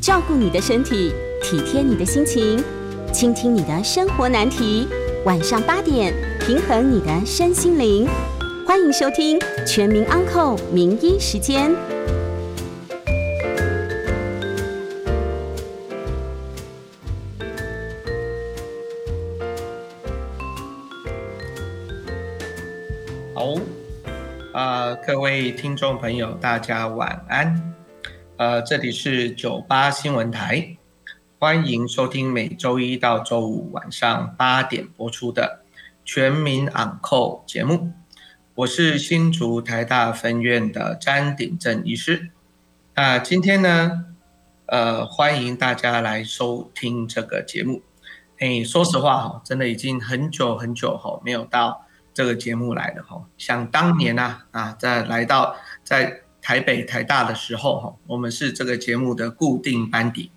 照顾你的身体，体贴你的心情，倾听你的生活难题。晚上八点，平衡你的身心灵。欢迎收听《全民安扣名医时间》。好，啊，各位听众朋友，大家晚安。呃，这里是九八新闻台，欢迎收听每周一到周五晚上八点播出的《全民昂扣》节目。我是新竹台大分院的詹鼎正医师。那今天呢，呃，欢迎大家来收听这个节目。哎，说实话哈，真的已经很久很久哈没有到。这个节目来了哈，想当年啊啊，在来到在台北台大的时候哈，我们是这个节目的固定班底。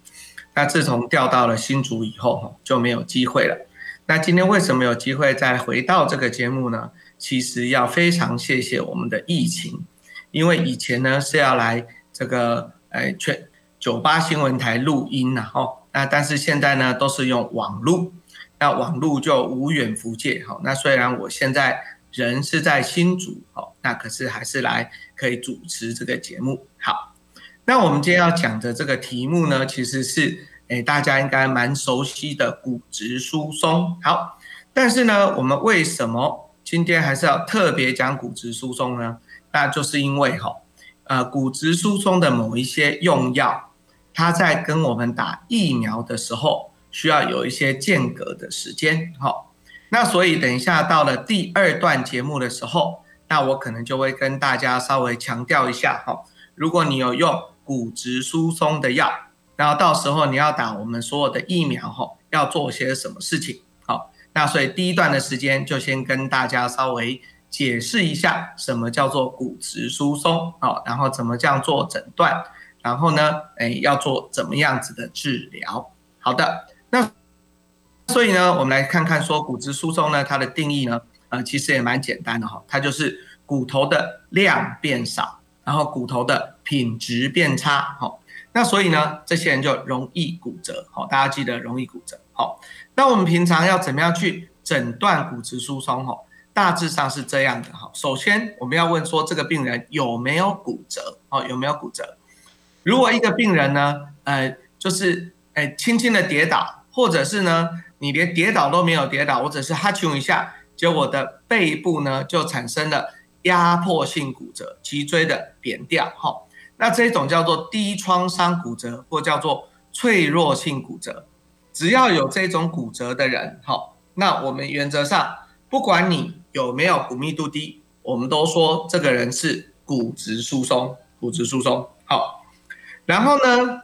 那自从调到了新竹以后哈，就没有机会了。那今天为什么有机会再回到这个节目呢？其实要非常谢谢我们的疫情，因为以前呢是要来这个呃全九八新闻台录音然后那但是现在呢都是用网路。那网络就无远弗届，哈，那虽然我现在人是在新竹，哦，那可是还是来可以主持这个节目。好，那我们今天要讲的这个题目呢，其实是诶大家应该蛮熟悉的骨质疏松。好，但是呢，我们为什么今天还是要特别讲骨质疏松呢？那就是因为哈，呃，骨质疏松的某一些用药，它在跟我们打疫苗的时候。需要有一些间隔的时间，好，那所以等一下到了第二段节目的时候，那我可能就会跟大家稍微强调一下，哈，如果你有用骨质疏松的药，然后到时候你要打我们所有的疫苗，哈，要做些什么事情，好，那所以第一段的时间就先跟大家稍微解释一下什么叫做骨质疏松，好，然后怎么这样做诊断，然后呢，哎，要做怎么样子的治疗，好的。那所以呢，我们来看看说骨质疏松呢，它的定义呢，呃，其实也蛮简单的哈，它就是骨头的量变少，然后骨头的品质变差，好，那所以呢，这些人就容易骨折，好，大家记得容易骨折，好，那我们平常要怎么样去诊断骨质疏松？哈，大致上是这样的哈，首先我们要问说这个病人有没有骨折，哦，有没有骨折？如果一个病人呢，呃，就是哎轻轻的跌倒。或者是呢，你连跌倒都没有跌倒，或者是哈穷一下，结果的背部呢就产生了压迫性骨折，脊椎的扁掉，哈，那这种叫做低创伤骨折，或叫做脆弱性骨折。只要有这种骨折的人，哈，那我们原则上不管你有没有骨密度低，我们都说这个人是骨质疏松，骨质疏松，好。然后呢，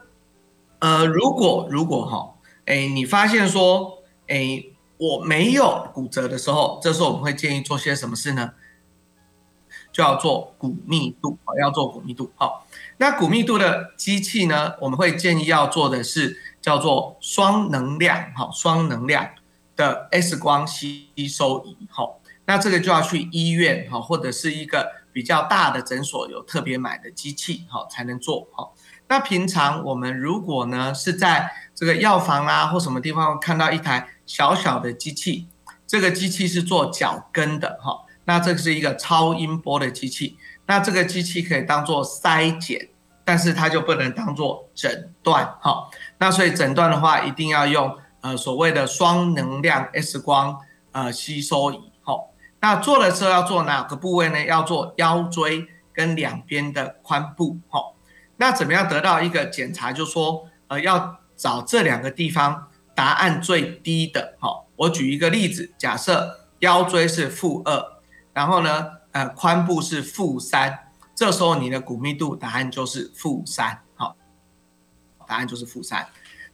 呃，如果如果哈。哎，你发现说，哎，我没有骨折的时候，这时候我们会建议做些什么事呢？就要做骨密度，要做骨密度。好，那骨密度的机器呢，我们会建议要做的是叫做双能量，好，双能量的 X 光吸收仪。好，那这个就要去医院，哈，或者是一个比较大的诊所有特别买的机器，好，才能做。好，那平常我们如果呢是在这个药房啊，或什么地方看到一台小小的机器，这个机器是做脚跟的哈。那这是一个超音波的机器，那这个机器可以当做筛检，但是它就不能当做诊断哈。那所以诊断的话，一定要用呃所谓的双能量 X 光呃吸收仪哈。那做的时候要做哪个部位呢？要做腰椎跟两边的髋部哈。那怎么样得到一个检查？就说呃要。找这两个地方答案最低的，好，我举一个例子，假设腰椎是负二，然后呢，呃，髋部是负三，这时候你的骨密度答案就是负三，好，答案就是负三。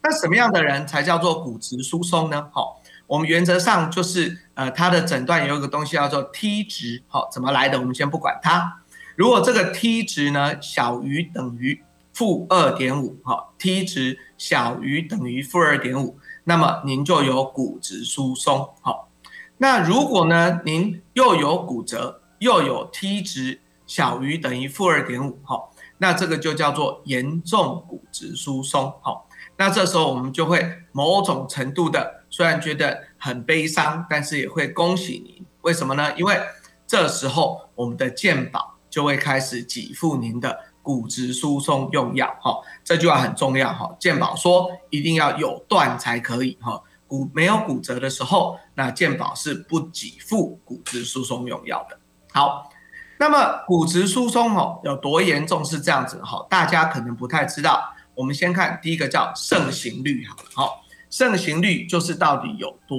那什么样的人才叫做骨质疏松呢？好，我们原则上就是，呃，它的诊断有一个东西叫做 T 值，好，怎么来的？我们先不管它。如果这个 T 值呢小于等于负二点五，好，T 值小于等于负二点五，那么您就有骨质疏松，好。那如果呢，您又有骨折，又有 T 值小于等于负二点五，好，那这个就叫做严重骨质疏松，好，那这时候我们就会某种程度的，虽然觉得很悲伤，但是也会恭喜您，为什么呢？因为这时候我们的健保就会开始给付您的骨质疏松用药，哈，这句话很重要，哈，健保说一定要有断才可以，哈，骨没有骨折的时候，那健保是不给付骨质疏松用药的，好。那么骨质疏松哦有多严重是这样子哈，大家可能不太知道。我们先看第一个叫盛行率好了哈，盛行率就是到底有多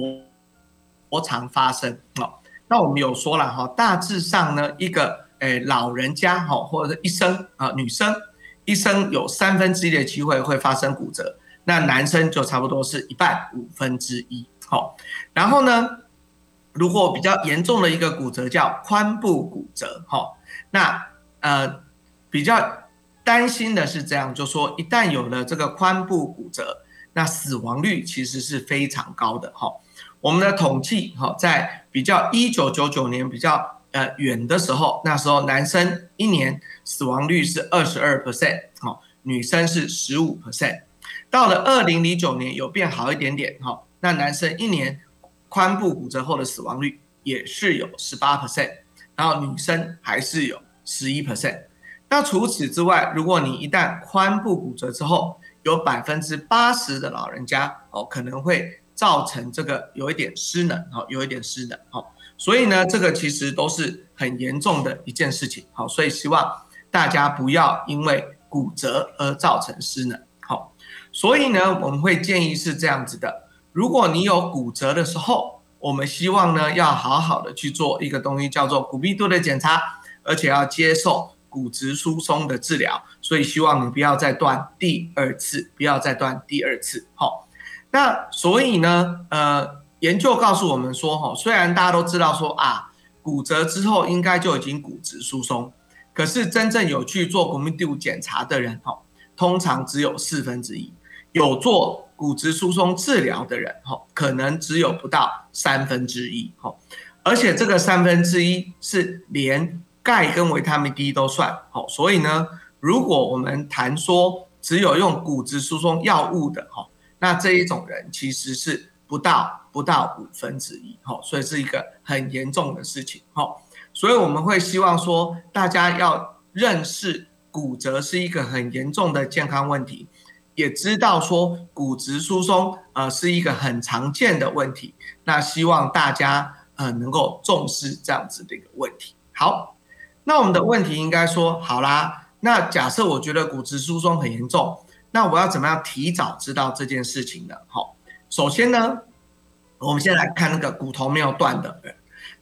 多常发生哦。那我们有说了哈，大致上呢一个诶老人家哈或者是一生啊女生一生有三分之一的机会会发生骨折，那男生就差不多是一半五分之一好，然后呢？如果比较严重的一个骨折叫髋部骨折，哈，那呃比较担心的是这样，就说一旦有了这个髋部骨折，那死亡率其实是非常高的，哈。我们的统计，哈，在比较一九九九年比较呃远的时候，那时候男生一年死亡率是二十二 percent，哈，女生是十五 percent。到了二零零九年有变好一点点，哈，那男生一年。髋部骨折后的死亡率也是有十八 percent，然后女生还是有十一 percent。那除此之外，如果你一旦髋部骨折之后，有百分之八十的老人家哦可能会造成这个有一点失能哦，有一点失能哦。所以呢，这个其实都是很严重的一件事情好，所以希望大家不要因为骨折而造成失能好。所以呢，我们会建议是这样子的。如果你有骨折的时候，我们希望呢要好好的去做一个东西，叫做骨密度的检查，而且要接受骨质疏松的治疗。所以希望你不要再断第二次，不要再断第二次。好，那所以呢，呃，研究告诉我们说，哈，虽然大家都知道说啊，骨折之后应该就已经骨质疏松，可是真正有去做骨密度检查的人，哈，通常只有四分之一。有做骨质疏松治疗的人，哈，可能只有不到三分之一，哈，而且这个三分之一是连钙跟维他命 D 都算，好，所以呢，如果我们谈说只有用骨质疏松药物的，哈，那这一种人其实是不到不到五分之一，哈，所以是一个很严重的事情，哈，所以我们会希望说大家要认识骨折是一个很严重的健康问题。也知道说骨质疏松呃是一个很常见的问题，那希望大家呃能够重视这样子的一个问题。好，那我们的问题应该说好啦。那假设我觉得骨质疏松很严重，那我要怎么样提早知道这件事情呢？好，首先呢，我们先来看那个骨头没有断的人。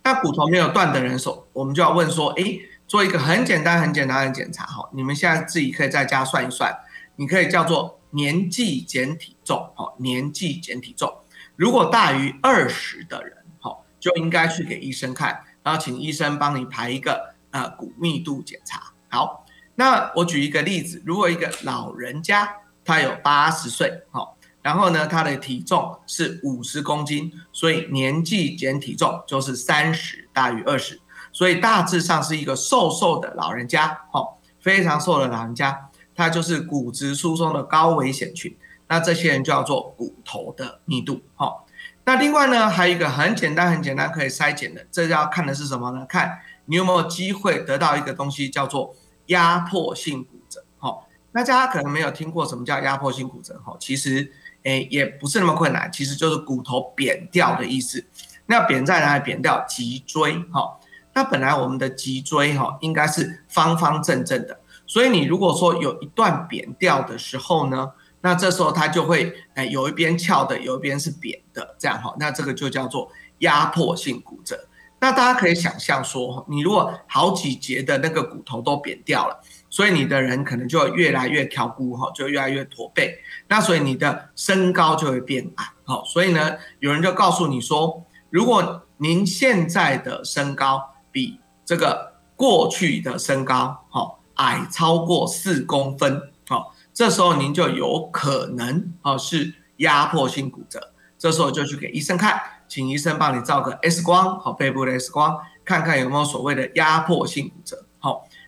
那骨头没有断的人，手我们就要问说，诶，做一个很简单很简单的检查哈，你们现在自己可以在家算一算，你可以叫做。年纪减体重，哈，年纪减体重，如果大于二十的人，哈，就应该去给医生看，然后请医生帮你排一个呃骨密度检查。好，那我举一个例子，如果一个老人家他有八十岁，哈，然后呢他的体重是五十公斤，所以年纪减体重就是三十大于二十，所以大致上是一个瘦瘦的老人家，哈，非常瘦的老人家。他就是骨质疏松的高危险群，那这些人就要做骨头的密度，哈。那另外呢，还有一个很简单、很简单可以筛检的，这要看的是什么呢？看你有没有机会得到一个东西叫做压迫性骨折，哈。那大家可能没有听过什么叫压迫性骨折，哈，其实诶也不是那么困难，其实就是骨头扁掉的意思。那扁在哪里？扁掉脊椎，哈。那本来我们的脊椎，哈，应该是方方正正的。所以你如果说有一段扁掉的时候呢，那这时候它就会哎有一边翘的，有一边是扁的，这样哈，那这个就叫做压迫性骨折。那大家可以想象说，你如果好几节的那个骨头都扁掉了，所以你的人可能就越来越挑骨哈，就越来越驼背，那所以你的身高就会变矮哈。所以呢，有人就告诉你说，如果您现在的身高比这个过去的身高哈。矮超过四公分，好，这时候您就有可能啊是压迫性骨折，这时候就去给医生看，请医生帮你照个 X 光，好，背部的 X 光，看看有没有所谓的压迫性骨折，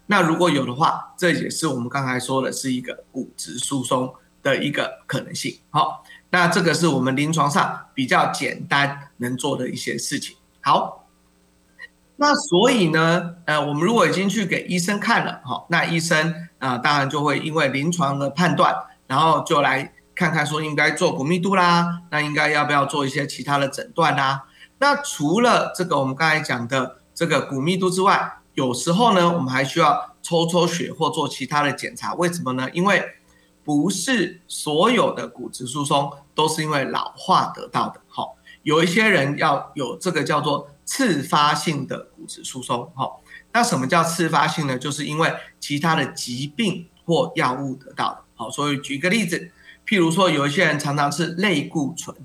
那如果有的话，这也是我们刚才说的是一个骨质疏松的一个可能性。好，那这个是我们临床上比较简单能做的一些事情。好，那所以呢，呃，我们如果已经去给医生看了，哈，那医生啊，当然就会因为临床的判断，然后就来看看说应该做骨密度啦，那应该要不要做一些其他的诊断啦？那除了这个我们刚才讲的这个骨密度之外，有时候呢，我们还需要抽抽血或做其他的检查。为什么呢？因为不是所有的骨质疏松都是因为老化得到的。好，有一些人要有这个叫做次发性的骨质疏松。好，那什么叫次发性呢？就是因为其他的疾病或药物得到的。好，所以举个例子，譬如说有一些人常常吃类固醇。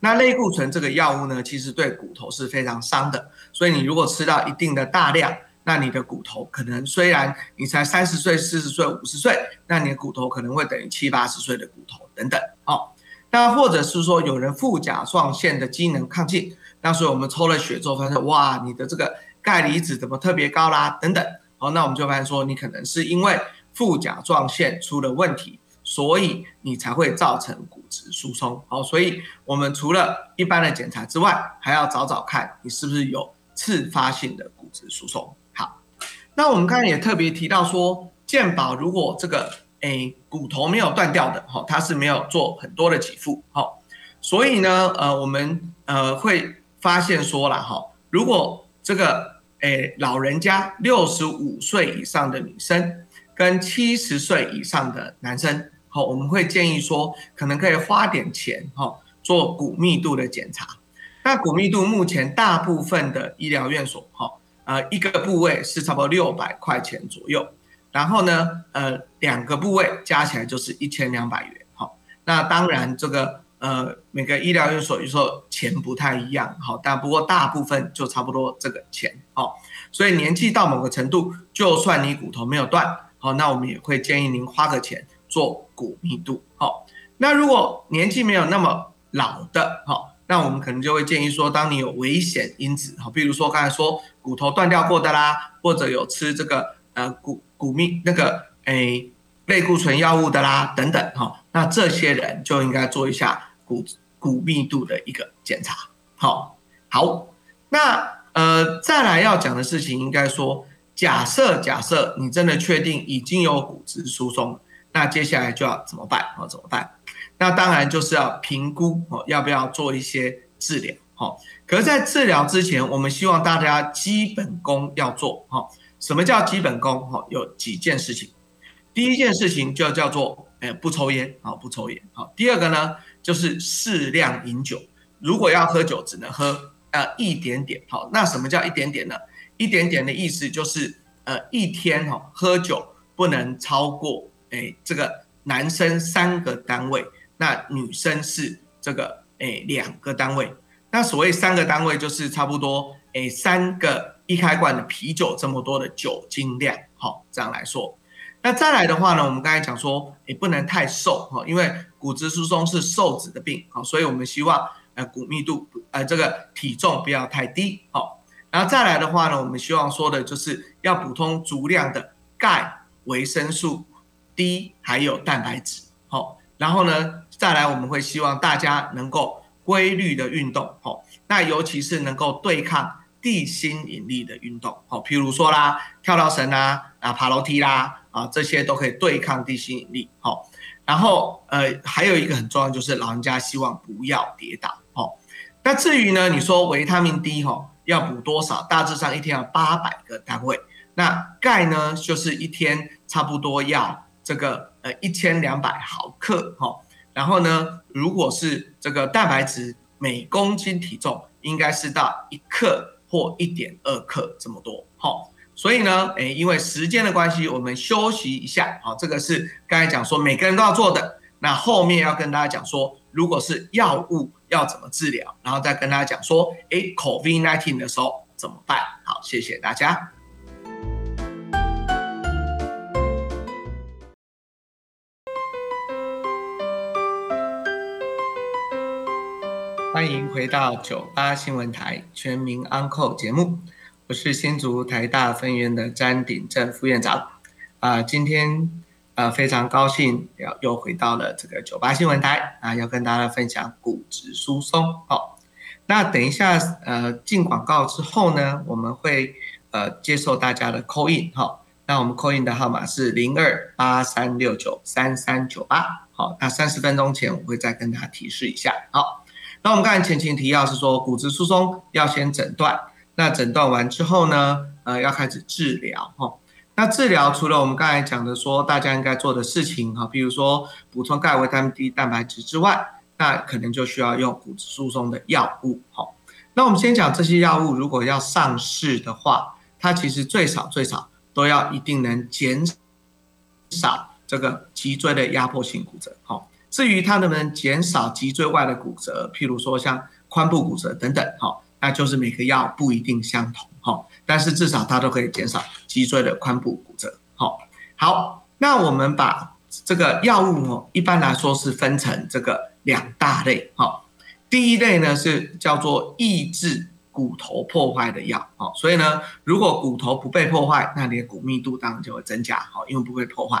那类固醇这个药物呢，其实对骨头是非常伤的，所以你如果吃到一定的大量，那你的骨头可能虽然你才三十岁、四十岁、五十岁，那你的骨头可能会等于七八十岁的骨头等等。哦，那或者是说有人副甲状腺的机能亢进，那所以我们抽了血之后发现，哇，你的这个钙离子怎么特别高啦？等等。哦，那我们就发现说，你可能是因为副甲状腺出了问题。所以你才会造成骨质疏松，好，所以我们除了一般的检查之外，还要找找看你是不是有次发性的骨质疏松。那我们刚才也特别提到说，健保如果这个诶骨头没有断掉的，哈，它是没有做很多的给付，好，所以呢，呃，我们呃会发现说了，哈，如果这个诶老人家六十五岁以上的女生跟七十岁以上的男生。好，我们会建议说，可能可以花点钱哈，做骨密度的检查。那骨密度目前大部分的医疗院所哈，呃，一个部位是差不多六百块钱左右。然后呢，呃，两个部位加起来就是一千两百元。好，那当然这个呃每个医疗院所有时候钱不太一样。好，但不过大部分就差不多这个钱。好，所以年纪到某个程度，就算你骨头没有断，好，那我们也会建议您花个钱。做骨密度，好，那如果年纪没有那么老的，好，那我们可能就会建议说，当你有危险因子，好，比如说刚才说骨头断掉过的啦，或者有吃这个呃骨骨密那个诶类固醇药物的啦，等等，哈，那这些人就应该做一下骨骨密度的一个检查，好，好，那呃再来要讲的事情，应该说，假设假设你真的确定已经有骨质疏松。那接下来就要怎么办？哦，怎么办？那当然就是要评估哦，要不要做一些治疗？哦，可是，在治疗之前，我们希望大家基本功要做。哈，什么叫基本功？哦，有几件事情。第一件事情就叫做，哎，不抽烟。好，不抽烟。好，第二个呢，就是适量饮酒。如果要喝酒，只能喝呃一点点。好，那什么叫一点点呢？一点点的意思就是，呃，一天哈喝酒不能超过。哎，这个男生三个单位，那女生是这个哎两个单位。那所谓三个单位，就是差不多哎三个一开罐的啤酒这么多的酒精量。好，这样来说。那再来的话呢，我们刚才讲说，哎不能太瘦哈，因为骨质疏松是瘦子的病。好，所以我们希望呃骨密度呃这个体重不要太低。好，然后再来的话呢，我们希望说的就是要补充足量的钙、维生素。低还有蛋白质，好，然后呢，再来我们会希望大家能够规律的运动，好，那尤其是能够对抗地心引力的运动，好，譬如说啦，跳跳绳啦，啊，爬楼梯啦，啊，这些都可以对抗地心引力，好，然后呃，还有一个很重要就是老人家希望不要跌倒，好，那至于呢，你说维他命 D 哈要补多少？大致上一天要八百个单位，那钙呢，就是一天差不多要。这个呃一千两百毫克哈，然后呢，如果是这个蛋白质每公斤体重应该是到一克或一点二克这么多哈，所以呢，诶，因为时间的关系，我们休息一下，好，这个是刚才讲说每个人都要做的，那后面要跟大家讲说，如果是药物要怎么治疗，然后再跟大家讲说，诶 c o v i d nineteen 的时候怎么办？好，谢谢大家。欢迎回到九八新闻台全民安扣节目，我是新竹台大分院的詹鼎正副院长，啊，今天呃非常高兴要又回到了这个九八新闻台啊，要跟大家分享骨质疏松。好，那等一下呃进广告之后呢，我们会呃接受大家的 call in 哈，那我们 call in 的号码是零二八三六九三三九八。好，那三十分钟前我会再跟大家提示一下。好，那我们刚才前情提要是说骨质疏松要先诊断。那诊断完之后呢，呃，要开始治疗哈。那治疗除了我们刚才讲的说大家应该做的事情哈，比如说补充钙、维他命 D、蛋白质之外，那可能就需要用骨质疏松的药物哈。那我们先讲这些药物，如果要上市的话，它其实最少最少都要一定能减少这个脊椎的压迫性骨折哈。至于它能不能减少脊椎外的骨折，譬如说像髋部骨折等等哈。那就是每个药不一定相同哈，但是至少它都可以减少脊椎的髋部骨折。好，好，那我们把这个药物哦，一般来说是分成这个两大类哈。第一类呢是叫做抑制骨头破坏的药，哦，所以呢，如果骨头不被破坏，那你的骨密度当然就会增加，好，因为不会破坏。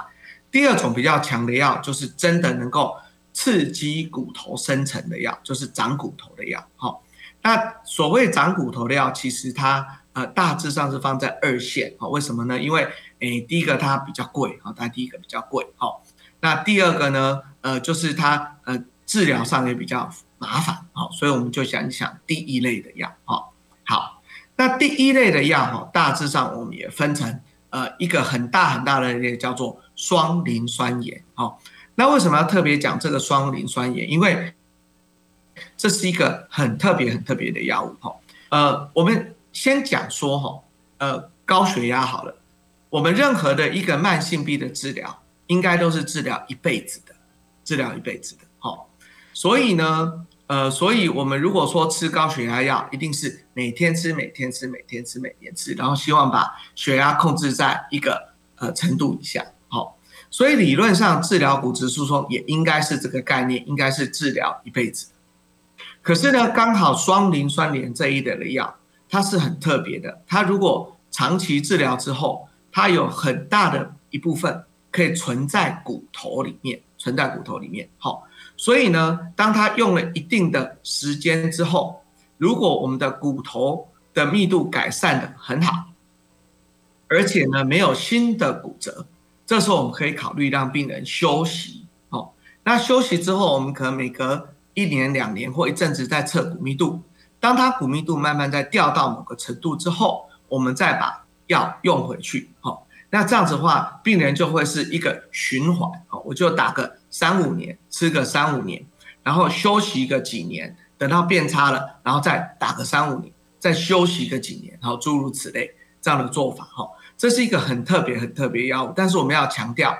第二种比较强的药就是真的能够刺激骨头生成的药，就是长骨头的药，好。那所谓长骨头的药，其实它呃大致上是放在二线啊？为什么呢？因为诶，第一个它比较贵啊，它第一个比较贵哈。那第二个呢，呃，就是它呃治疗上也比较麻烦好，所以我们就想一想第一类的药哈。好，那第一类的药哈，大致上我们也分成呃一个很大很大的类叫做双磷酸盐哦。那为什么要特别讲这个双磷酸盐？因为这是一个很特别、很特别的药物哈。呃，我们先讲说哈，呃，高血压好了，我们任何的一个慢性病的治疗，应该都是治疗一辈子的，治疗一辈子的。好，所以呢，呃，所以我们如果说吃高血压药，一定是每天吃、每天吃、每天吃、每天吃，然后希望把血压控制在一个呃程度以下。所以理论上治疗骨质疏松也应该是这个概念，应该是治疗一辈子。可是呢，刚好双磷酸盐这一类的药，它是很特别的。它如果长期治疗之后，它有很大的一部分可以存在骨头里面，存在骨头里面。好，所以呢，当它用了一定的时间之后，如果我们的骨头的密度改善的很好，而且呢没有新的骨折，这时候我们可以考虑让病人休息。好，那休息之后，我们可能每隔一年、两年或一阵子再测骨密度，当它骨密度慢慢在掉到某个程度之后，我们再把药用回去。好，那这样子的话，病人就会是一个循环。好，我就打个三五年，吃个三五年，然后休息个几年，等到变差了，然后再打个三五年，再休息个几年，好，诸如此类这样的做法。哈，这是一个很特别、很特别药物，但是我们要强调，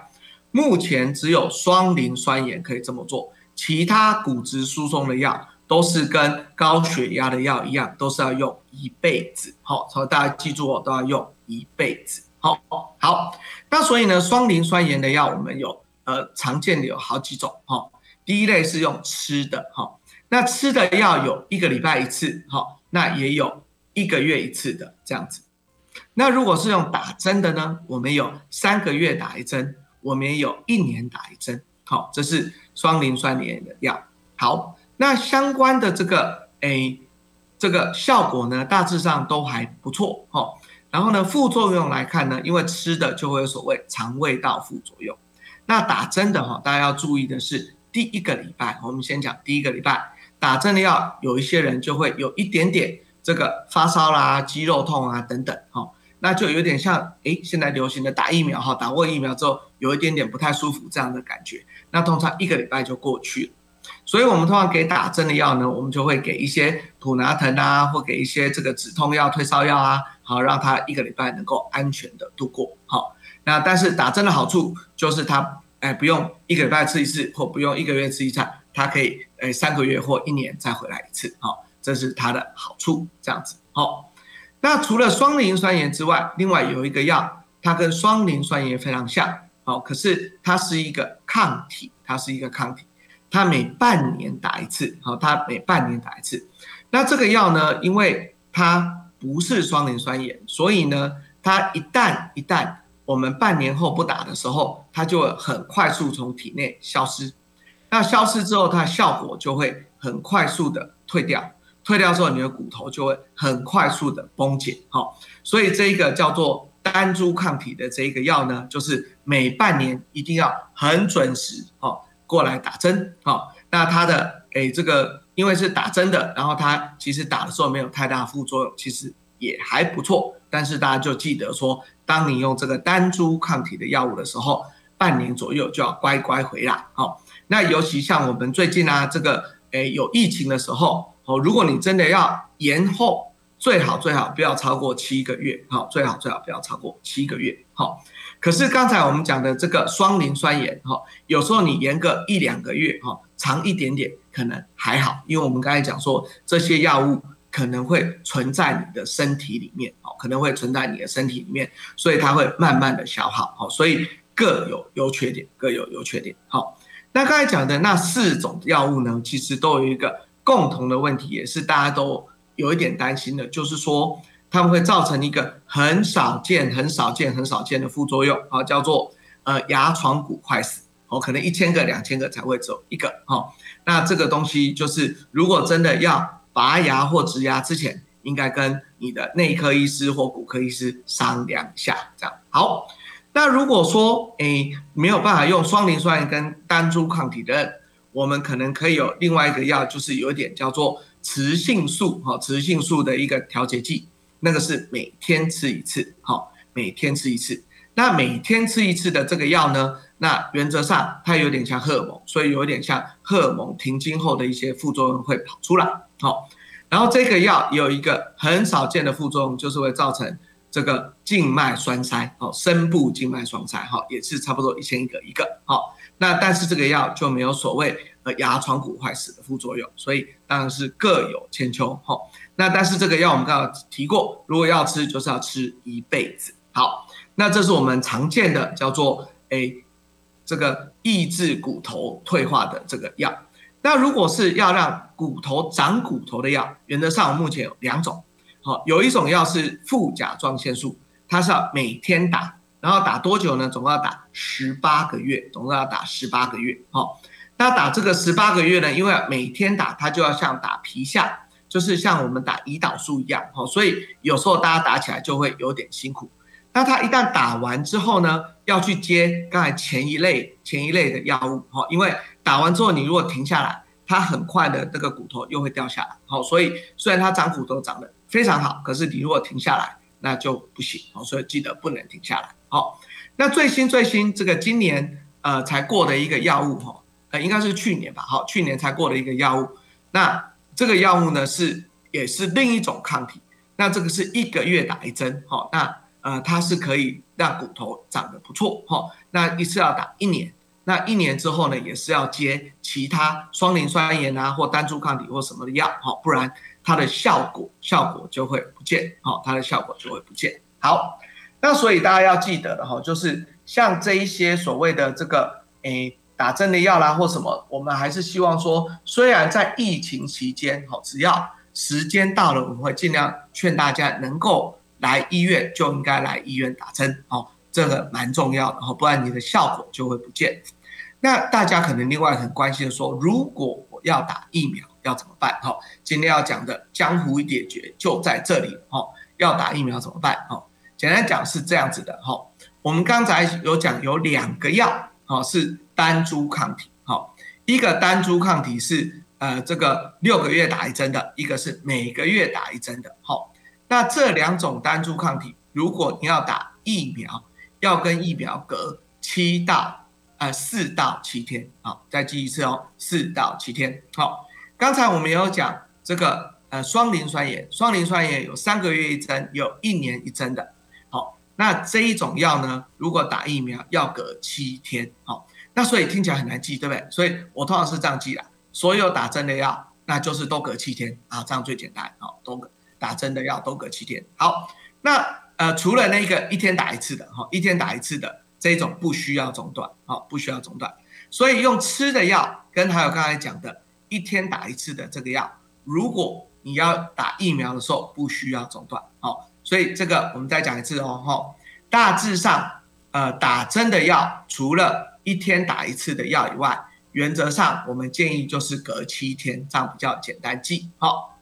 目前只有双磷酸盐可以这么做。其他骨质疏松的药都是跟高血压的药一样，都是要用一辈子。好，大家记住哦，都要用一辈子。好，好。那所以呢，双磷酸盐的药我们有呃常见的有好几种。哈，第一类是用吃的。哈，那吃的药有一个礼拜一次。哈，那也有一个月一次的这样子。那如果是用打针的呢，我们有三个月打一针，我们也有一年打一针。好，这是双磷酸盐的药。好，那相关的这个诶，这个效果呢，大致上都还不错。哈，然后呢，副作用来看呢，因为吃的就会有所谓肠胃道副作用。那打针的哈，大家要注意的是，第一个礼拜，我们先讲第一个礼拜打针的药，有一些人就会有一点点这个发烧啦、肌肉痛啊等等。哈。那就有点像，哎，现在流行的打疫苗哈，打过疫苗之后有一点点不太舒服这样的感觉，那通常一个礼拜就过去了。所以我们通常给打针的药呢，我们就会给一些普拿疼啊，或给一些这个止痛药、退烧药啊，好让他一个礼拜能够安全的度过。好，那但是打针的好处就是它，哎，不用一个礼拜吃一次，或不用一个月吃一次，它可以，哎，三个月或一年再回来一次。好，这是它的好处，这样子。好。那除了双磷酸盐之外，另外有一个药，它跟双磷酸盐非常像，好，可是它是一个抗体，它是一个抗体，它每半年打一次，好，它每半年打一次。那这个药呢，因为它不是双磷酸盐，所以呢，它一旦一旦我们半年后不打的时候，它就会很快速从体内消失。那消失之后，它效果就会很快速的退掉。退掉之后，你的骨头就会很快速的崩解。好，所以这一个叫做单株抗体的这一个药呢，就是每半年一定要很准时哦过来打针。好，那它的诶这个因为是打针的，然后它其实打的时候没有太大副作用，其实也还不错。但是大家就记得说，当你用这个单株抗体的药物的时候，半年左右就要乖乖回来。好。那尤其像我们最近啊，这个诶有疫情的时候哦，如果你真的要延后，最好最好不要超过七个月，好，最好最好不要超过七个月，好。可是刚才我们讲的这个双磷酸盐，哈，有时候你延个一两个月，哈，长一点点可能还好，因为我们刚才讲说这些药物可能会存在你的身体里面，哦，可能会存在你的身体里面，所以它会慢慢的消耗，好，所以各有优缺点，各有优缺点，好。那刚才讲的那四种药物呢，其实都有一个共同的问题，也是大家都有一点担心的，就是说它们会造成一个很少见、很少见、很少见的副作用啊，叫做呃牙床骨坏死哦，可能一千个、两千个才会走一个哈。那这个东西就是，如果真的要拔牙或植牙之前，应该跟你的内科医师或骨科医师商量一下，这样好。那如果说诶没有办法用双磷酸跟单株抗体的，我们可能可以有另外一个药，就是有一点叫做雌性素哈，雌性素的一个调节剂，那个是每天吃一次，好，每天吃一次。那每天吃一次的这个药呢，那原则上它有点像荷尔蒙，所以有点像荷尔蒙停经后的一些副作用会跑出来，好。然后这个药有一个很少见的副作用，就是会造成。这个静脉栓塞，哦，深部静脉栓塞，哈，也是差不多一千一个一个，好，那但是这个药就没有所谓呃牙床骨坏死的副作用，所以当然是各有千秋，哈，那但是这个药我们刚刚提过，如果要吃就是要吃一辈子，好，那这是我们常见的叫做诶这个抑制骨头退化的这个药，那如果是要让骨头长骨头的药，原则上目前有两种。好，有一种药是副甲状腺素，它是要每天打，然后打多久呢？总共要打十八个月，总共要打十八个月。好，那打这个十八个月呢？因为每天打，它就要像打皮下，就是像我们打胰岛素一样。好，所以有时候大家打起来就会有点辛苦。那它一旦打完之后呢，要去接刚才前一类前一类的药物。好，因为打完之后你如果停下来，它很快的这个骨头又会掉下来。好，所以虽然它长骨头长得。非常好，可是你如果停下来，那就不行哦。所以记得不能停下来。好，那最新最新这个今年呃才过的一个药物哈，呃应该是去年吧。好，去年才过的一个药物。那这个药物呢是也是另一种抗体。那这个是一个月打一针。好，那呃它是可以让骨头长得不错。哈，那一次要打一年。那一年之后呢，也是要接其他双磷酸盐啊或单株抗体或什么的药。好，不然。它的效果效果就会不见，好，它的效果就会不见。好，那所以大家要记得的哈，就是像这一些所谓的这个诶打针的药啦或什么，我们还是希望说，虽然在疫情期间，哈，只要时间到了，我们会尽量劝大家能够来医院就应该来医院打针，哦，这个蛮重要的哈，不然你的效果就会不见。那大家可能另外很关心的说，如果我要打疫苗。要怎么办？哈，今天要讲的江湖一点诀就在这里。哈，要打疫苗怎么办？哈，简单讲是这样子的。哈，我们刚才有讲有两个药，哈，是单株抗体。哈，一个单株抗体是呃这个六个月打一针的，一个是每个月打一针的。哈，那这两种单株抗体，如果你要打疫苗，要跟疫苗隔七到呃四到七天。好，再记一次哦，四到七天。好。刚才我们有讲这个呃双磷酸盐，双磷酸盐有三个月一针，有一年一针的。好，那这一种药呢，如果打疫苗要隔七天。好，那所以听起来很难记，对不对？所以我通常是这样记的：所有打针的药，那就是都隔七天啊，这样最简单。好，都隔打针的药都隔七天。好，那呃除了那个一天打一次的，哈，一天打一次的这种不需要中断，好，不需要中断。所以用吃的药跟还有刚才讲的。一天打一次的这个药，如果你要打疫苗的时候不需要中断。好，所以这个我们再讲一次哦，哈，大致上，呃，打针的药除了一天打一次的药以外，原则上我们建议就是隔七天，这样比较简单记。好，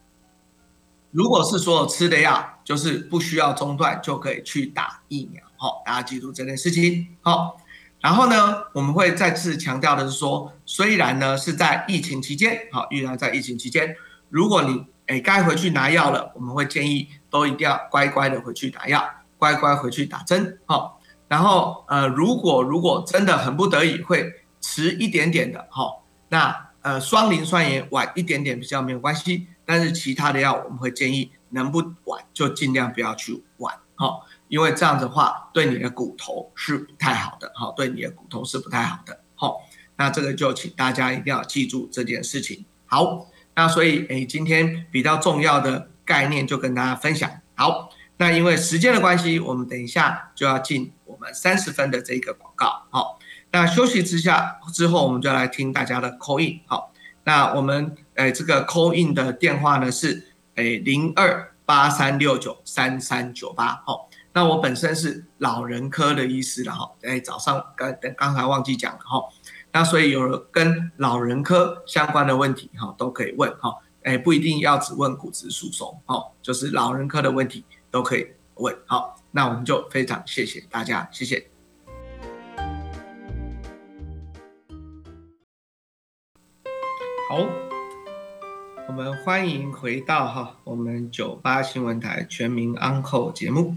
如果是所有吃的药，就是不需要中断就可以去打疫苗。好，大家记住这件事情。好，然后呢，我们会再次强调的是说，虽然呢是在疫情期间，好，依然在疫情期间，如果你哎该回去拿药了，我们会建议都一定要乖乖的回去打药，乖乖回去打针。好，然后呃，如果如果真的很不得已会迟一点点的，好，那呃双磷酸盐晚一点点比较没有关系，但是其他的药我们会建议能不晚就尽量不要去晚，好。因为这样子的话，对你的骨头是不太好的，好，对你的骨头是不太好的，好，那这个就请大家一定要记住这件事情。好，那所以诶，今天比较重要的概念就跟大家分享。好，那因为时间的关系，我们等一下就要进我们三十分的这个广告。好，那休息之下之后，我们就来听大家的 call in。好，那我们诶这个 call in 的电话呢是诶零二八三六九三三九八。好。那我本身是老人科的医师了哈，哎，早上刚刚才忘记讲了哈，那所以有了跟老人科相关的问题哈都可以问哈，哎，不一定要只问骨质疏松哈，就是老人科的问题都可以问好，那我们就非常谢谢大家，谢谢。好，我们欢迎回到哈我们九八新闻台全民安扣节目。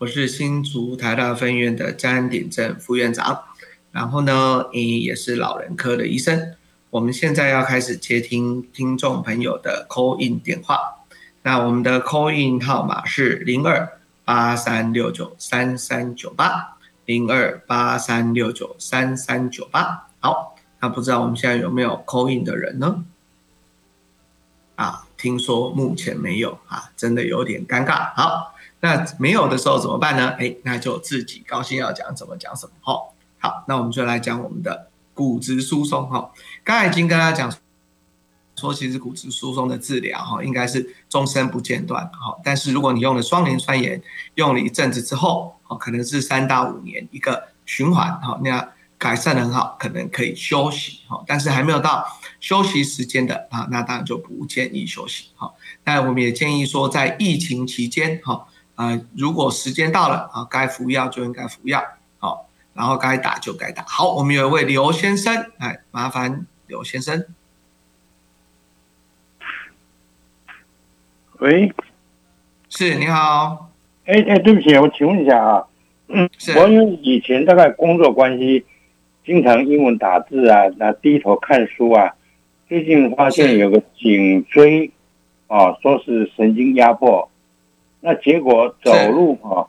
我是新竹台大分院的詹鼎正副院长，然后呢，你也是老人科的医生。我们现在要开始接听听众朋友的 call in 电话。那我们的 call in 号码是零二八三六九三三九八零二八三六九三三九八。好，那不知道我们现在有没有 call in 的人呢？啊，听说目前没有啊，真的有点尴尬。好。那没有的时候怎么办呢？哎，那就自己高兴要讲怎么讲什么。好，好，那我们就来讲我们的骨质疏松。哈，刚才已经跟大家讲说，其实骨质疏松的治疗哈，应该是终身不间断。哈，但是如果你用了双磷酸盐，用了一阵子之后，哦，可能是三到五年一个循环。哈，那改善的很好，可能可以休息。哈，但是还没有到休息时间的啊，那当然就不建议休息。哈，那我们也建议说，在疫情期间，哈。啊，如果时间到了啊，该服药就应该服药，好，然后该打就该打。好，我们有一位刘先生，哎，麻烦刘先生。喂，是，你好。哎哎，对不起，我请问一下啊，嗯，我因为以前大概工作关系，经常英文打字啊，那低头看书啊，最近发现有个颈椎，啊，说是神经压迫。那结果走路哈，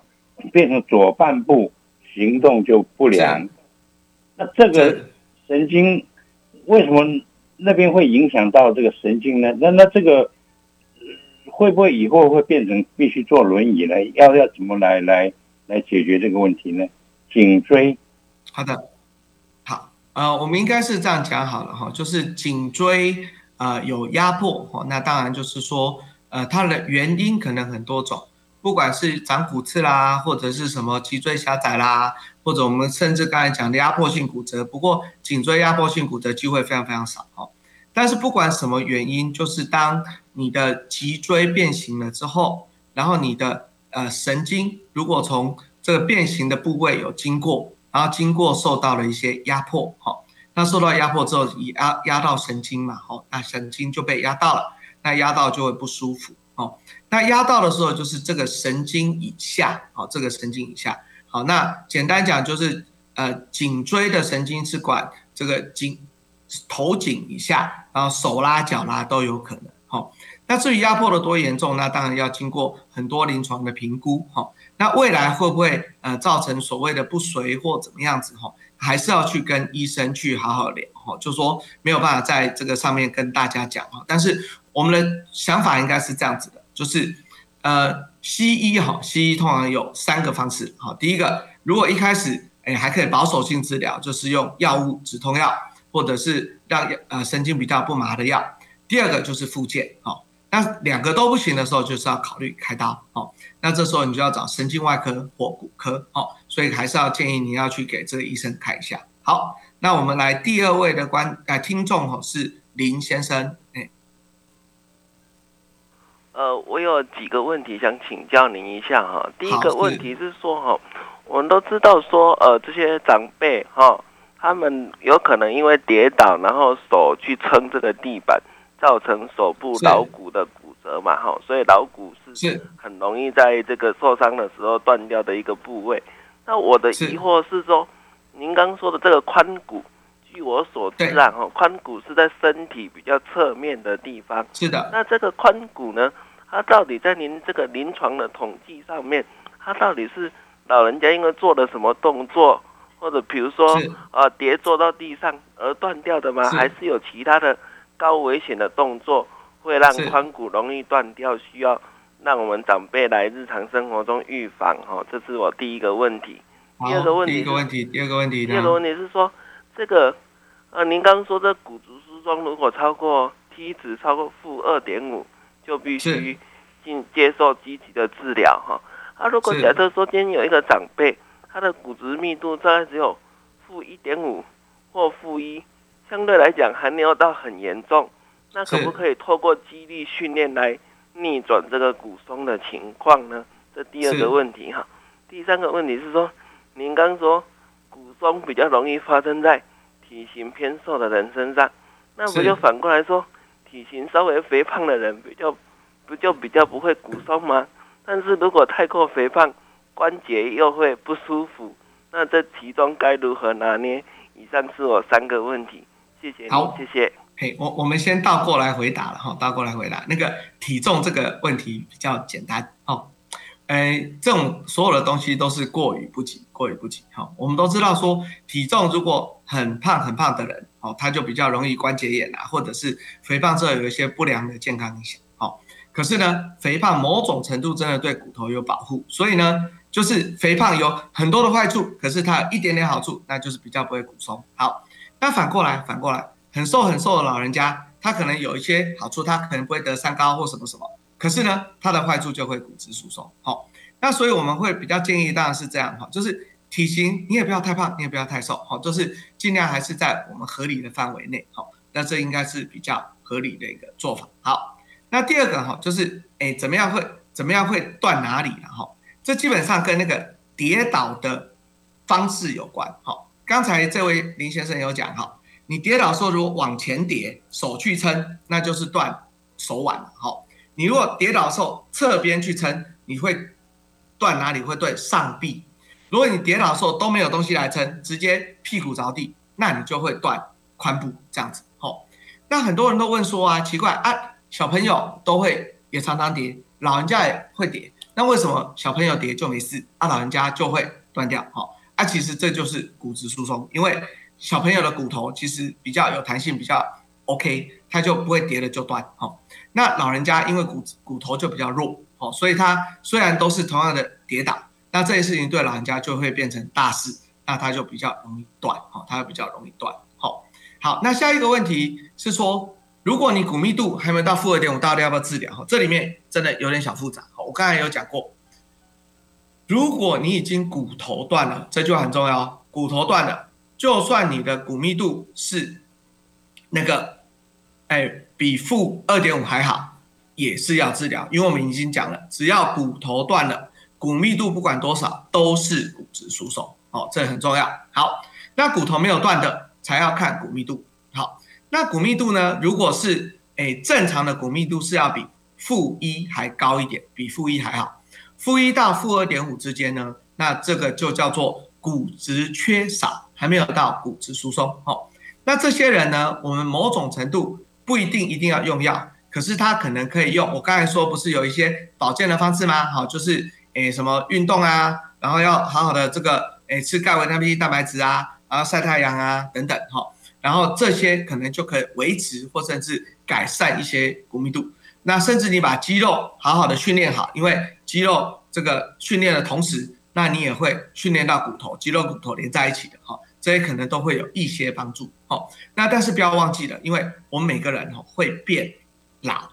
变成左半部行动就不良。那这个神经为什么那边会影响到这个神经呢？那那这个会不会以后会变成必须坐轮椅呢？要要怎么来来来解决这个问题呢？颈椎。好的，好，呃，我们应该是这样讲好了哈，就是颈椎呃有压迫哈，那当然就是说。呃，它的原因可能很多种，不管是长骨刺啦，或者是什么脊椎狭窄啦，或者我们甚至刚才讲的压迫性骨折。不过颈椎压迫性骨折机会非常非常少哦。但是不管什么原因，就是当你的脊椎变形了之后，然后你的呃神经如果从这个变形的部位有经过，然后经过受到了一些压迫，哈，那受到压迫之后，压压到神经嘛，哦，那神经就被压到了。那压到就会不舒服哦。那压到的时候就是这个神经以下，哦，这个神经以下，好，那简单讲就是呃颈椎的神经是管这个颈头颈以下，然后手拉脚拉都有可能，好。那至于压迫的多严重，那当然要经过很多临床的评估，哈。那未来会不会呃造成所谓的不遂或怎么样子，哈，还是要去跟医生去好好聊，哈，就说没有办法在这个上面跟大家讲，哈，但是。我们的想法应该是这样子的，就是呃，西医哈，西医通常有三个方式，好，第一个，如果一开始哎还可以保守性治疗，就是用药物止痛药，或者是让呃神经比较不麻的药；第二个就是复健，好，那两个都不行的时候，就是要考虑开刀哦。那这时候你就要找神经外科或骨科哦。所以还是要建议你要去给这个医生看一下。好，那我们来第二位的观呃听众哦是林先生，呃，我有几个问题想请教您一下哈。第一个问题是说哈，我们都知道说呃这些长辈哈，他们有可能因为跌倒，然后手去撑这个地板。造成手部桡骨的骨折嘛，哈，所以桡骨是很容易在这个受伤的时候断掉的一个部位。那我的疑惑是说，您刚说的这个髋骨，据我所知啊，哈，髋骨是在身体比较侧面的地方。是的。那这个髋骨呢，它到底在您这个临床的统计上面，它到底是老人家因为做了什么动作，或者比如说啊跌坐到地上而断掉的吗？还是有其他的？高危险的动作会让髋骨容易断掉，需要让我们长辈来日常生活中预防。哈，这是我第一个问题。第二个问题，第一个问题，第二个问题。第二个问题是说，这个呃，您刚刚说这骨质疏松如果超过 T 值超过负二点五，就必须进接受积极的治疗。哈，啊，如果假设说今天有一个长辈，他的骨质密度大概只有负一点五或负一。相对来讲还没有到很严重，那可不可以透过肌力训练来逆转这个骨松的情况呢？这第二个问题哈。第三个问题是说，您刚说骨松比较容易发生在体型偏瘦的人身上，那不就反过来说，体型稍微肥胖的人比较不就比较不会骨松吗？但是如果太过肥胖，关节又会不舒服，那这其中该如何拿捏？以上是我三个问题。谢谢，好，谢谢。嘿，我我们先倒过来回答了哈，倒过来回答那个体重这个问题比较简单哦。哎，这种所有的东西都是过于不及，过于不及哈。我们都知道说，体重如果很胖很胖的人哦，他就比较容易关节炎啊，或者是肥胖之后有一些不良的健康影响哦。可是呢，肥胖某种程度真的对骨头有保护，所以呢，就是肥胖有很多的坏处，可是它有一点点好处，那就是比较不会骨松。好。那反过来，反过来，很瘦很瘦的老人家，他可能有一些好处，他可能不会得三高或什么什么，可是呢，他的坏处就会骨质疏松。好，那所以我们会比较建议，当然是这样哈，就是体型你也不要太胖，你也不要太瘦，好，就是尽量还是在我们合理的范围内，好，那这应该是比较合理的一个做法。好，那第二个哈，就是哎，怎么样会怎么样会断哪里了哈？这基本上跟那个跌倒的方式有关，好。刚才这位林先生有讲哈，你跌倒时候如果往前跌，手去撑，那就是断手腕了哈。你如果跌倒的时候侧边去撑，你会断哪里？会对上臂。如果你跌倒的时候都没有东西来撑，直接屁股着地，那你就会断髋部这样子。吼，那很多人都问说啊，奇怪啊，小朋友都会也常常跌，老人家也会跌，那为什么小朋友跌就没事，啊老人家就会断掉？哈。那其实这就是骨质疏松，因为小朋友的骨头其实比较有弹性，比较 OK，它就不会跌了就断。哦，那老人家因为骨骨头就比较弱，哦，所以他虽然都是同样的跌倒，那这件事情对老人家就会变成大事，那他就比较容易断。哦，他比较容易断。好，好，那下一个问题是说，如果你骨密度还没到负二点五，到底要不要治疗？哈，这里面真的有点小复杂。好，我刚才有讲过。如果你已经骨头断了，这就很重要。骨头断了，就算你的骨密度是那个，哎，比负二点五还好，也是要治疗。因为我们已经讲了，只要骨头断了，骨密度不管多少都是骨质疏松。哦，这很重要。好，那骨头没有断的才要看骨密度。好，那骨密度呢？如果是诶正常的骨密度是要比负一还高一点，比负一还好。负一到负二点五之间呢，那这个就叫做骨质缺少，还没有到骨质疏松。哦，那这些人呢，我们某种程度不一定一定要用药，可是他可能可以用。我刚才说不是有一些保健的方式吗？好，就是诶什么运动啊，然后要好好的这个诶吃钙维他命蛋白质啊，然后晒太阳啊等等。哈，然后这些可能就可以维持或甚至改善一些骨密度。那甚至你把肌肉好好的训练好，因为肌肉这个训练的同时，那你也会训练到骨头，肌肉骨头连在一起的哈，这些可能都会有一些帮助。好，那但是不要忘记了，因为我们每个人哈会变老，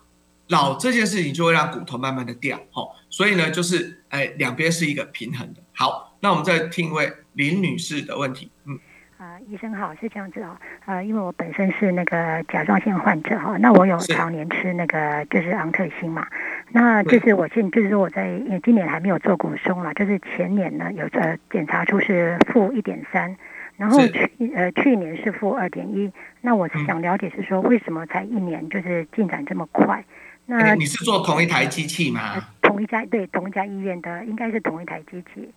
老这件事情就会让骨头慢慢的掉，哦，所以呢，就是哎两边是一个平衡的。好，那我们再听一位林女士的问题，嗯。啊，医生好，是这样子哦，呃，因为我本身是那个甲状腺患者哈，那我有常年吃那个就是昂特星嘛，那就是我现就是说我在因为今年还没有做骨松了，就是前年呢有呃检查出是负一点三，然后去呃去年是负二点一，那我想了解是说为什么才一年就是进展这么快？那你是做同一台机器吗？同一家对同一家医院的应该是同一台机器。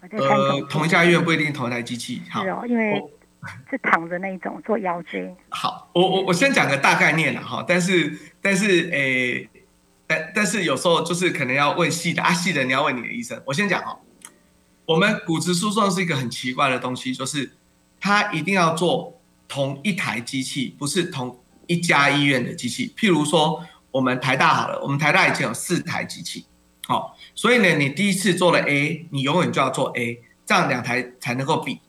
我在呃，同一家医院不一定同一台机器。是哦，因为是躺着那一种做腰椎。好，我我我先讲个大概念了哈，但是但是诶，但但是有时候就是可能要问细的啊，细的你要问你的医生。我先讲哦，我们骨质疏松是一个很奇怪的东西，就是它一定要做同一台机器，不是同一家医院的机器。譬如说，我们台大好了，我们台大以前有四台机器。好，所以呢，你第一次做了 A，你永远就要做 A，这样两台才能够比。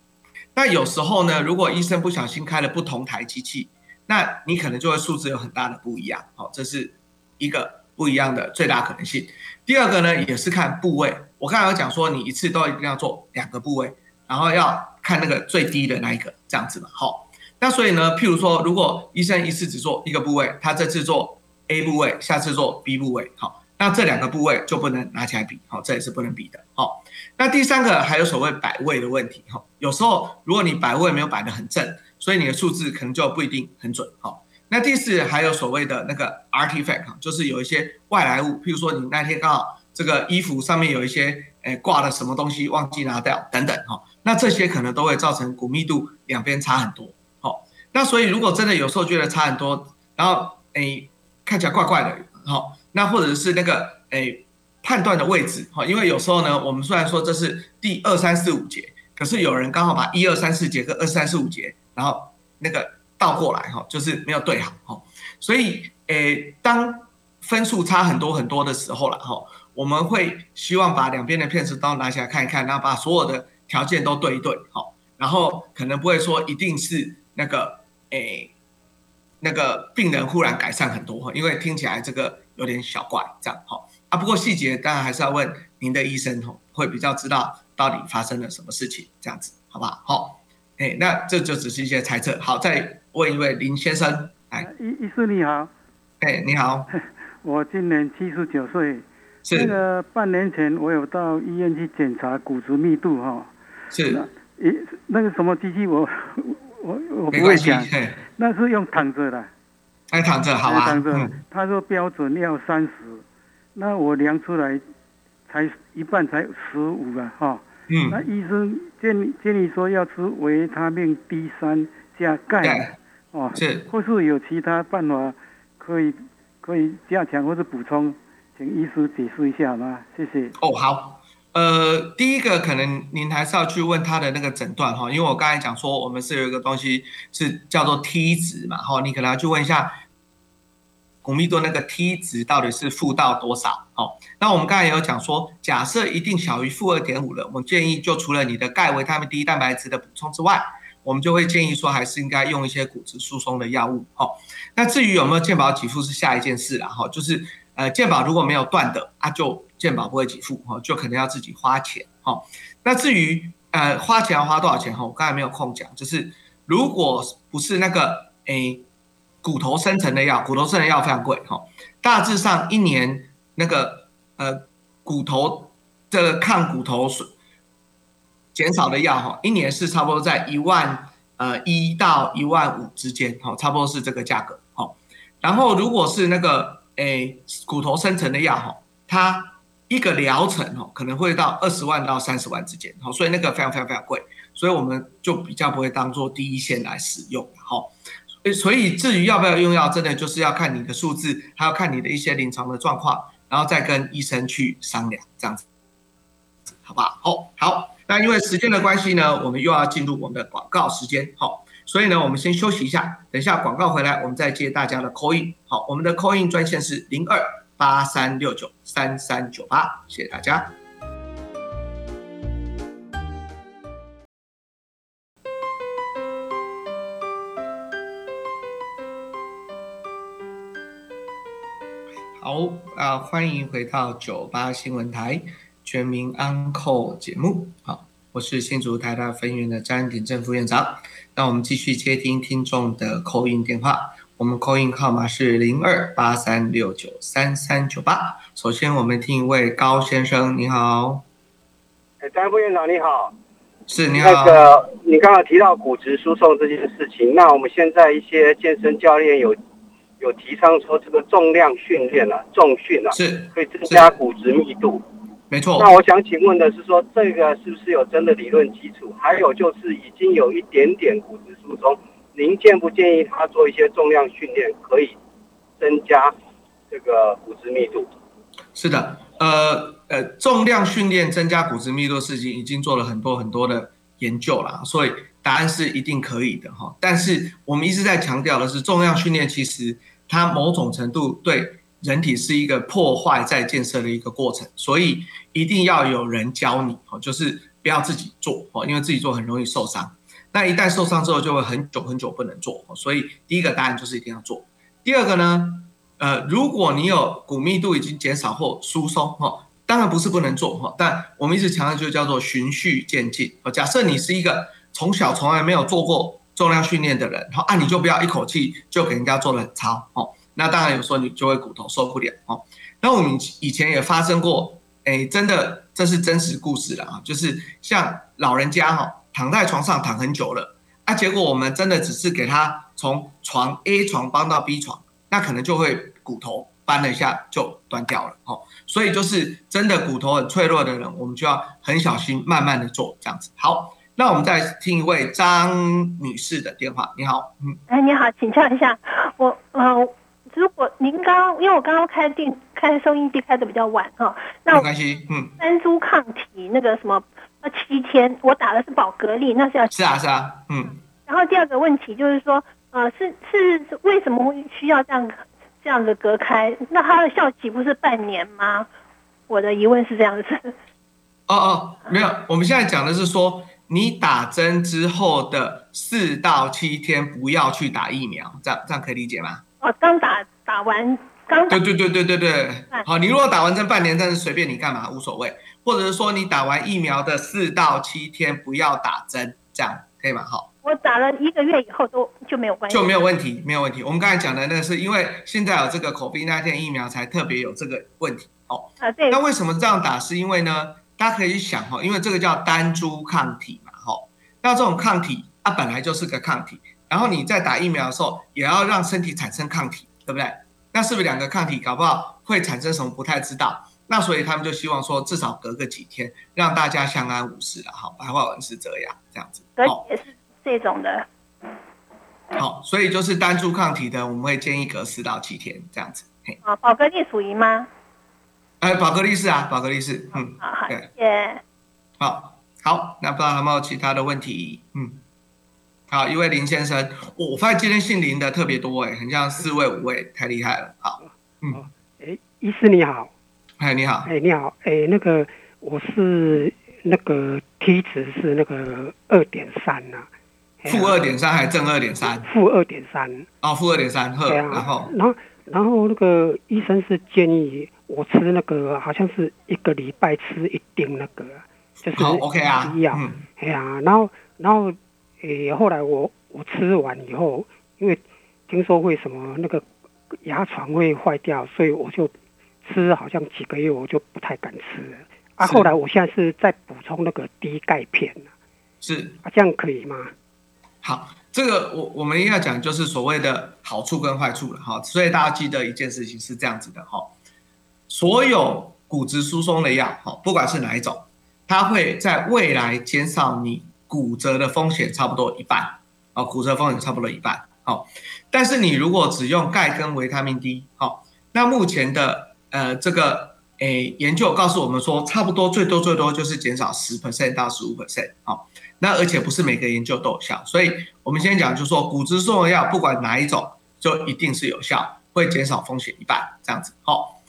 那有时候呢，如果医生不小心开了不同台机器，那你可能就会数字有很大的不一样。好，这是一个不一样的最大可能性。第二个呢，也是看部位。我刚才有讲说，你一次都一定要做两个部位，然后要看那个最低的那一个，这样子嘛。好，那所以呢，譬如说，如果医生一次只做一个部位，他这次做 A 部位，下次做 B 部位，好。那这两个部位就不能拿起来比，好，这也是不能比的，好。那第三个还有所谓摆位的问题，哈，有时候如果你摆位没有摆得很正，所以你的数字可能就不一定很准，好。那第四还有所谓的那个 artifact，就是有一些外来物，譬如说你那天刚好这个衣服上面有一些诶挂了什么东西忘记拿掉等等，哈，那这些可能都会造成骨密度两边差很多，好。那所以如果真的有时候觉得差很多，然后诶看起来怪怪的，好。那或者是那个诶判断的位置哈，因为有时候呢，我们虽然说这是第二三四五节，可是有人刚好把一二三四节跟二三四五节，然后那个倒过来哈，就是没有对好哈，所以诶当分数差很多很多的时候了哈，我们会希望把两边的片子都拿起来看一看，然后把所有的条件都对一对好，然后可能不会说一定是那个诶那个病人忽然改善很多哈，因为听起来这个。有点小怪，这样哈啊，不过细节当然还是要问您的医生吼，会比较知道到底发生了什么事情，这样子好不好？好，哎，那这就只是一些猜测。好，再问一位林先生，哎，医医师你好，哎，你好，我今年七十九岁，是那个半年前我有到医院去检查骨质密度哈，是，一那个什么机器我我我不会讲，那是用躺着的。还躺着，好啊。嗯。他说标准要三十，那我量出来才一半，才十五了哈。嗯。那医生建议建议说要吃维他命 D 三加钙，哦，是。或是有其他办法可以可以加强或者补充，请医师解释一下吗？谢谢。哦，好。呃，第一个可能您还是要去问他的那个诊断哈，因为我刚才讲说我们是有一个东西是叫做 T 值嘛，哈，你可能要去问一下骨密度那个 T 值到底是负到多少，哦，那我们刚才也有讲说，假设一定小于负二点五了，我们建议就除了你的钙、维他命 D、蛋白质的补充之外，我们就会建议说还是应该用一些骨质疏松的药物，哦，那至于有没有健保给付是下一件事了，哈，就是呃健保如果没有断的啊就。健保不会给付哈，就可能要自己花钱哈。那至于呃花钱要花多少钱哈，我刚才没有空讲。就是如果不是那个诶骨头生成的药，骨头生成药非常贵哈。大致上一年那个呃骨头这个抗骨头损减少的药哈，一年是差不多在一万呃一到一万五之间哈，差不多是这个价格哈。然后如果是那个诶骨头生成的药哈，它一个疗程哦，可能会到二十万到三十万之间，好，所以那个非常非常非常贵，所以我们就比较不会当做第一线来使用，好，所以至于要不要用药，真的就是要看你的数字，还要看你的一些临床的状况，然后再跟医生去商量，这样子，好不好？好，好，那因为时间的关系呢，我们又要进入我们的广告时间，好，所以呢，我们先休息一下，等一下广告回来，我们再接大家的 call in，好，我们的 call in 专线是零二。八三六九三三九八，谢谢大家。好啊，欢迎回到九八新闻台全民安扣节目。好，我是新竹台大分院的张鼎正副院长。那我们继续接听听众的扣印电话，我们扣印号码是零二八三六九三三九八。首先，我们听一位高先生，你好。哎，张副院长你好。是你好。那个，你刚刚提到骨质疏松这件事情，那我们现在一些健身教练有。有提倡说这个重量训练啊，重训啊，是可以增加骨质密度。没错。那我想请问的是说，这个是不是有真的理论基础？还有就是已经有一点点骨质疏松，您建不建议他做一些重量训练，可以增加这个骨质密度？是的，呃呃，重量训练增加骨质密度事情已经做了很多很多的研究了，所以答案是一定可以的哈。但是我们一直在强调的是，重量训练其实。它某种程度对人体是一个破坏再建设的一个过程，所以一定要有人教你哦，就是不要自己做哦，因为自己做很容易受伤。那一旦受伤之后，就会很久很久不能做。所以第一个答案就是一定要做。第二个呢，呃，如果你有骨密度已经减少或疏松哈，当然不是不能做哈，但我们一直强调就叫做循序渐进。假设你是一个从小从来没有做过。重量训练的人，好啊，你就不要一口气就给人家做的很糙哦。那当然有时候你就会骨头受不了哦。那我们以前也发生过，哎，真的这是真实故事了啊，就是像老人家哈躺在床上躺很久了，啊，结果我们真的只是给他从床 A 床搬到 B 床，那可能就会骨头搬了一下就断掉了哦。所以就是真的骨头很脆弱的人，我们就要很小心，慢慢的做这样子。好。那我们再听一位张女士的电话。你好，嗯，哎，你好，请教一下，我呃，如果您刚因为我刚刚开定开收音机开的比较晚哈，那没关系，嗯，三株抗体那个什么呃七天，我打的是宝格丽，那是要是啊是啊，嗯。然后第二个问题就是说，呃，是是为什么会需要这样这样的隔开？那它的效期不是半年吗？我的疑问是这样子。哦哦，没有，我们现在讲的是说。你打针之后的四到七天不要去打疫苗，这样这样可以理解吗？哦，刚打打完，刚对对对对对对，好，你如果打完针半年，但是随便你干嘛无所谓，或者是说你打完疫苗的四到七天不要打针，这样可以吗？好，我打了一个月以后都就没有关系，就没有问题，没有问题。我们刚才讲的那是因为现在有这个口鼻那天疫苗才特别有这个问题，哦，啊对，那为什么这样打？是因为呢？大家可以去想哈，因为这个叫单株抗体嘛，哈，那这种抗体它本来就是个抗体，然后你在打疫苗的时候也要让身体产生抗体，对不对？那是不是两个抗体搞不好会产生什么不太知道？那所以他们就希望说至少隔个几天，让大家相安无事的，好，白话文是这样，这样子。所以，也是这种的。好，所以就是单株抗体的，我们会建议隔四到七天这样子。啊，宝格丽属于吗？哎，宝格丽士啊，宝格丽是，嗯，好，谢谢。好，好，那不知道有没有其他的问题？嗯，好，一位林先生，我发现今天姓林的特别多，哎，很像四位五位，太厉害了。好，嗯，哎，医师你好，哎，你好，哎，你好，哎，那个我是那个 T 值是那个二点三呐，负二点三还是正二点三？负二点三。哦，负二点三，呵，然后，然后，然后那个医生是建议。我吃那个好像是一个礼拜吃一丁那个，就是好 OK 啊药。哎呀，然后然后诶，后来我我吃完以后，因为听说会什么那个牙床会坏掉，所以我就吃好像几个月我就不太敢吃了。啊，后来我现在是在补充那个低钙片是啊，这样可以吗？好，这个我我们要讲就是所谓的好处跟坏处了哈。所以大家记得一件事情是这样子的哈。所有骨质疏松的药，哈，不管是哪一种，它会在未来减少你骨折的风险差不多一半，哦，骨折风险差不多一半，好。但是你如果只用钙跟维他命 D，好，那目前的呃这个诶研究告诉我们说，差不多最多最多就是减少十 percent 到十五 percent，好。那而且不是每个研究都有效，所以我们先讲就是说骨质疏松药不管哪一种，就一定是有效，会减少风险一半这样子，好。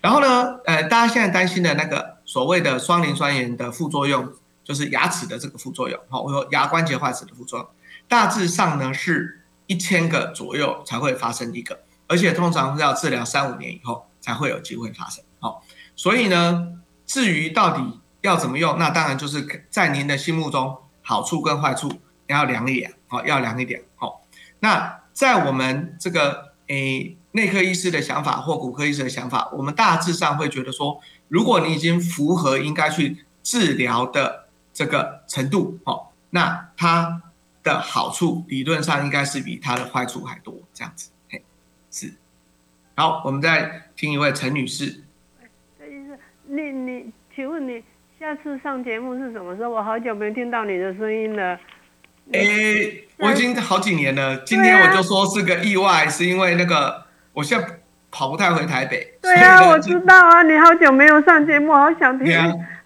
然后呢，呃，大家现在担心的那个所谓的双磷酸盐的副作用，就是牙齿的这个副作用，好，我说牙关节坏死的副作用，大致上呢是一千个左右才会发生一个，而且通常是要治疗三五年以后才会有机会发生。好，所以呢，至于到底要怎么用，那当然就是在您的心目中好处跟坏处要量一量，好，要量一点。好，那在我们这个诶内科医师的想法或骨科医师的想法，我们大致上会觉得说，如果你已经符合应该去治疗的这个程度，哦，那它的好处理论上应该是比它的坏处还多，这样子，嘿，是。好，我们再听一位陈女士。陈女士，你你，请问你下次上节目是什么时候？我好久没听到你的声音了。诶，我已经好几年了。今天我就说是个意外，是因为那个我现在跑不太回台北。对啊，我知道啊，你好久没有上节目，好想听。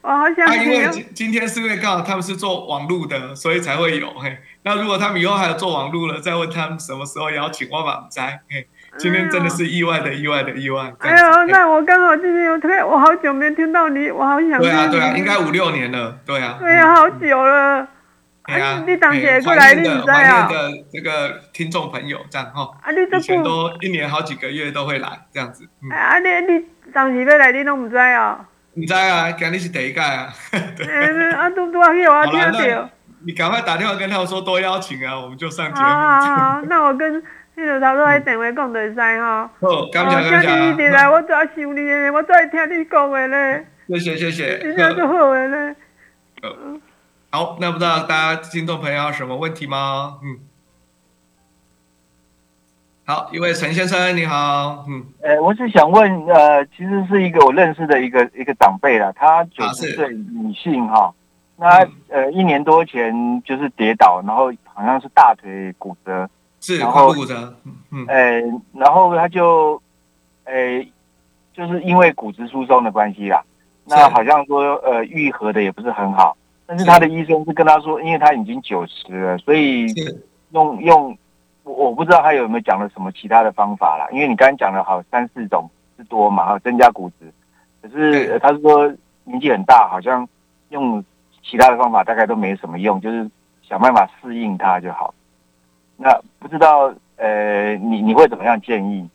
我好想听。因为今今天是因为刚好他们是做网络的，所以才会有。嘿，那如果他们以后还有做网络了，再问他们什么时候邀请，我满在。嘿。今天真的是意外的意外的意外。哎呦，那我刚好今天有特，我好久没听到你，我好想。对啊对啊，应该五六年了，对啊。对啊，好久了。哎呀，你当姐过来，你知道啊？的这个听众朋友这样哈，以前都一年好几个月都会来这样子。哎，啊你你当时要来，你都唔知啊？唔知啊，今日是第一届啊。哎，啊都都还有啊，听到。你赶快打电话跟他们说多邀请啊，我们就上节目。好好好，那我跟。那个头拄喺电话讲就会使吼。好，感谢感谢。你一直来，我最想你诶，我最听你讲诶咧。谢谢谢谢。真正就好诶咧。好，那不知道大家听众朋友有什么问题吗？嗯。好，一位陈先生你好，嗯。呃，我是想问，呃，其实是一个我认识的一个一个长辈了，她九十岁女性哈，那呃一年多前就是跌倒，然后好像是大腿骨折。是后骨折，嗯，呃，然后他就，呃，就是因为骨质疏松的关系啦，那好像说呃愈合的也不是很好，但是他的医生是跟他说，因为他已经九十了，所以用用我我不知道他有没有讲了什么其他的方法啦，因为你刚刚讲了好三四种之多嘛，哈，增加骨质，可是他是说年纪很大，好像用其他的方法大概都没什么用，就是想办法适应它就好。那不知道，呃，你你会怎么样建议？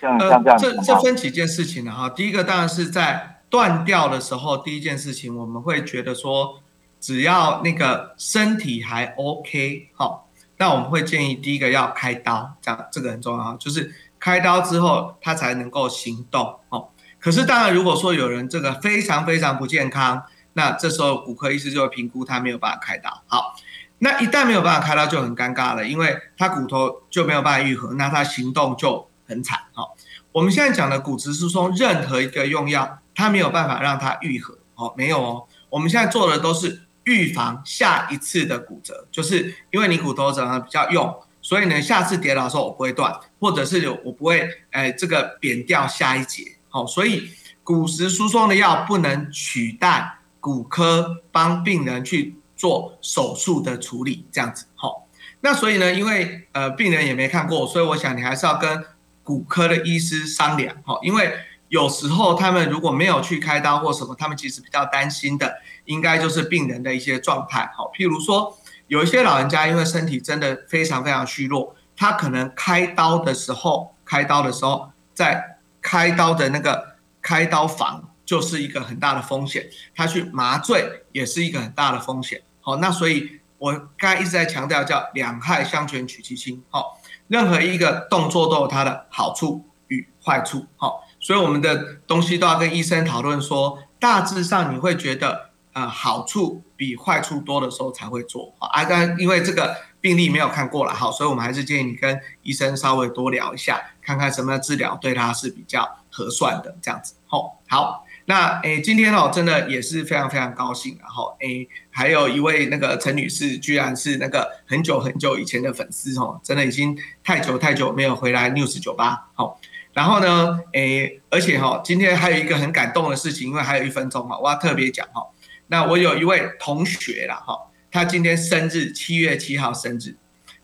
像像这样，这这分几件事情呢？哈，第一个当然是在断掉的时候，第一件事情我们会觉得说，只要那个身体还 OK，好，那我们会建议第一个要开刀，这样这个很重要，就是开刀之后他才能够行动，哦。可是当然，如果说有人这个非常非常不健康，那这时候骨科医师就会评估他没有办法开刀，好。那一旦没有办法开刀就很尴尬了，因为他骨头就没有办法愈合，那他行动就很惨哦。我们现在讲的骨质疏松，任何一个用药，它没有办法让它愈合哦，没有哦。我们现在做的都是预防下一次的骨折，就是因为你骨头长得比较用，所以呢，下次跌倒的时候我不会断，或者是我不会哎这个扁掉下一节，好，所以骨质疏松的药不能取代骨科帮病人去。做手术的处理这样子，好，那所以呢，因为呃病人也没看过，所以我想你还是要跟骨科的医师商量，好，因为有时候他们如果没有去开刀或什么，他们其实比较担心的，应该就是病人的一些状态，好，譬如说有一些老人家因为身体真的非常非常虚弱，他可能开刀的时候，开刀的时候在开刀的那个开刀房就是一个很大的风险，他去麻醉也是一个很大的风险。好，那所以我刚才一直在强调叫两害相权取其轻。好，任何一个动作都有它的好处与坏处。好，所以我们的东西都要跟医生讨论说，大致上你会觉得呃好处比坏处多的时候才会做。啊，但因为这个病例没有看过了，好，所以我们还是建议你跟医生稍微多聊一下，看看什么治疗对他是比较合算的这样子。好，好。那诶，今天哦，真的也是非常非常高兴，然后诶，还有一位那个陈女士，居然是那个很久很久以前的粉丝哦，真的已经太久太久没有回来 News 酒吧，好，然后呢，诶，而且哈，今天还有一个很感动的事情，因为还有一分钟哈，我要特别讲哈，那我有一位同学啦哈，他今天生日，七月七号生日，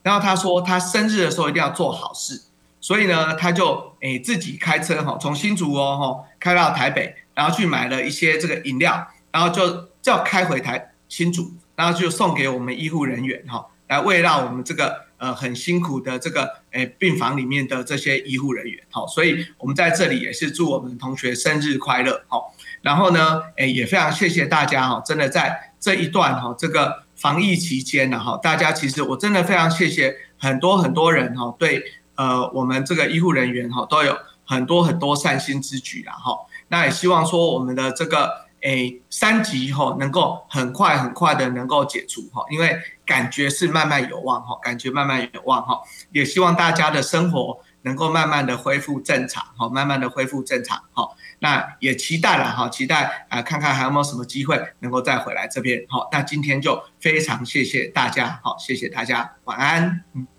然后他说他生日的时候一定要做好事，所以呢，他就诶自己开车哈，从新竹哦哈开到台北。然后去买了一些这个饮料，然后就叫开回台新竹，然后就送给我们医护人员哈，来慰劳我们这个呃很辛苦的这个诶病房里面的这些医护人员，好，所以我们在这里也是祝我们同学生日快乐，好，然后呢，诶也非常谢谢大家哈，真的在这一段哈这个防疫期间呢哈，大家其实我真的非常谢谢很多很多人哈，对呃我们这个医护人员哈都有很多很多善心之举啦哈，那也希望说我们的这个。诶，三级哈能够很快很快的能够解除哈，因为感觉是慢慢有望哈，感觉慢慢有望哈，也希望大家的生活能够慢慢的恢复正常哈，慢慢的恢复正常哈，那也期待了哈，期待啊看看还有没有什么机会能够再回来这边哈，那今天就非常谢谢大家好，谢谢大家，晚安。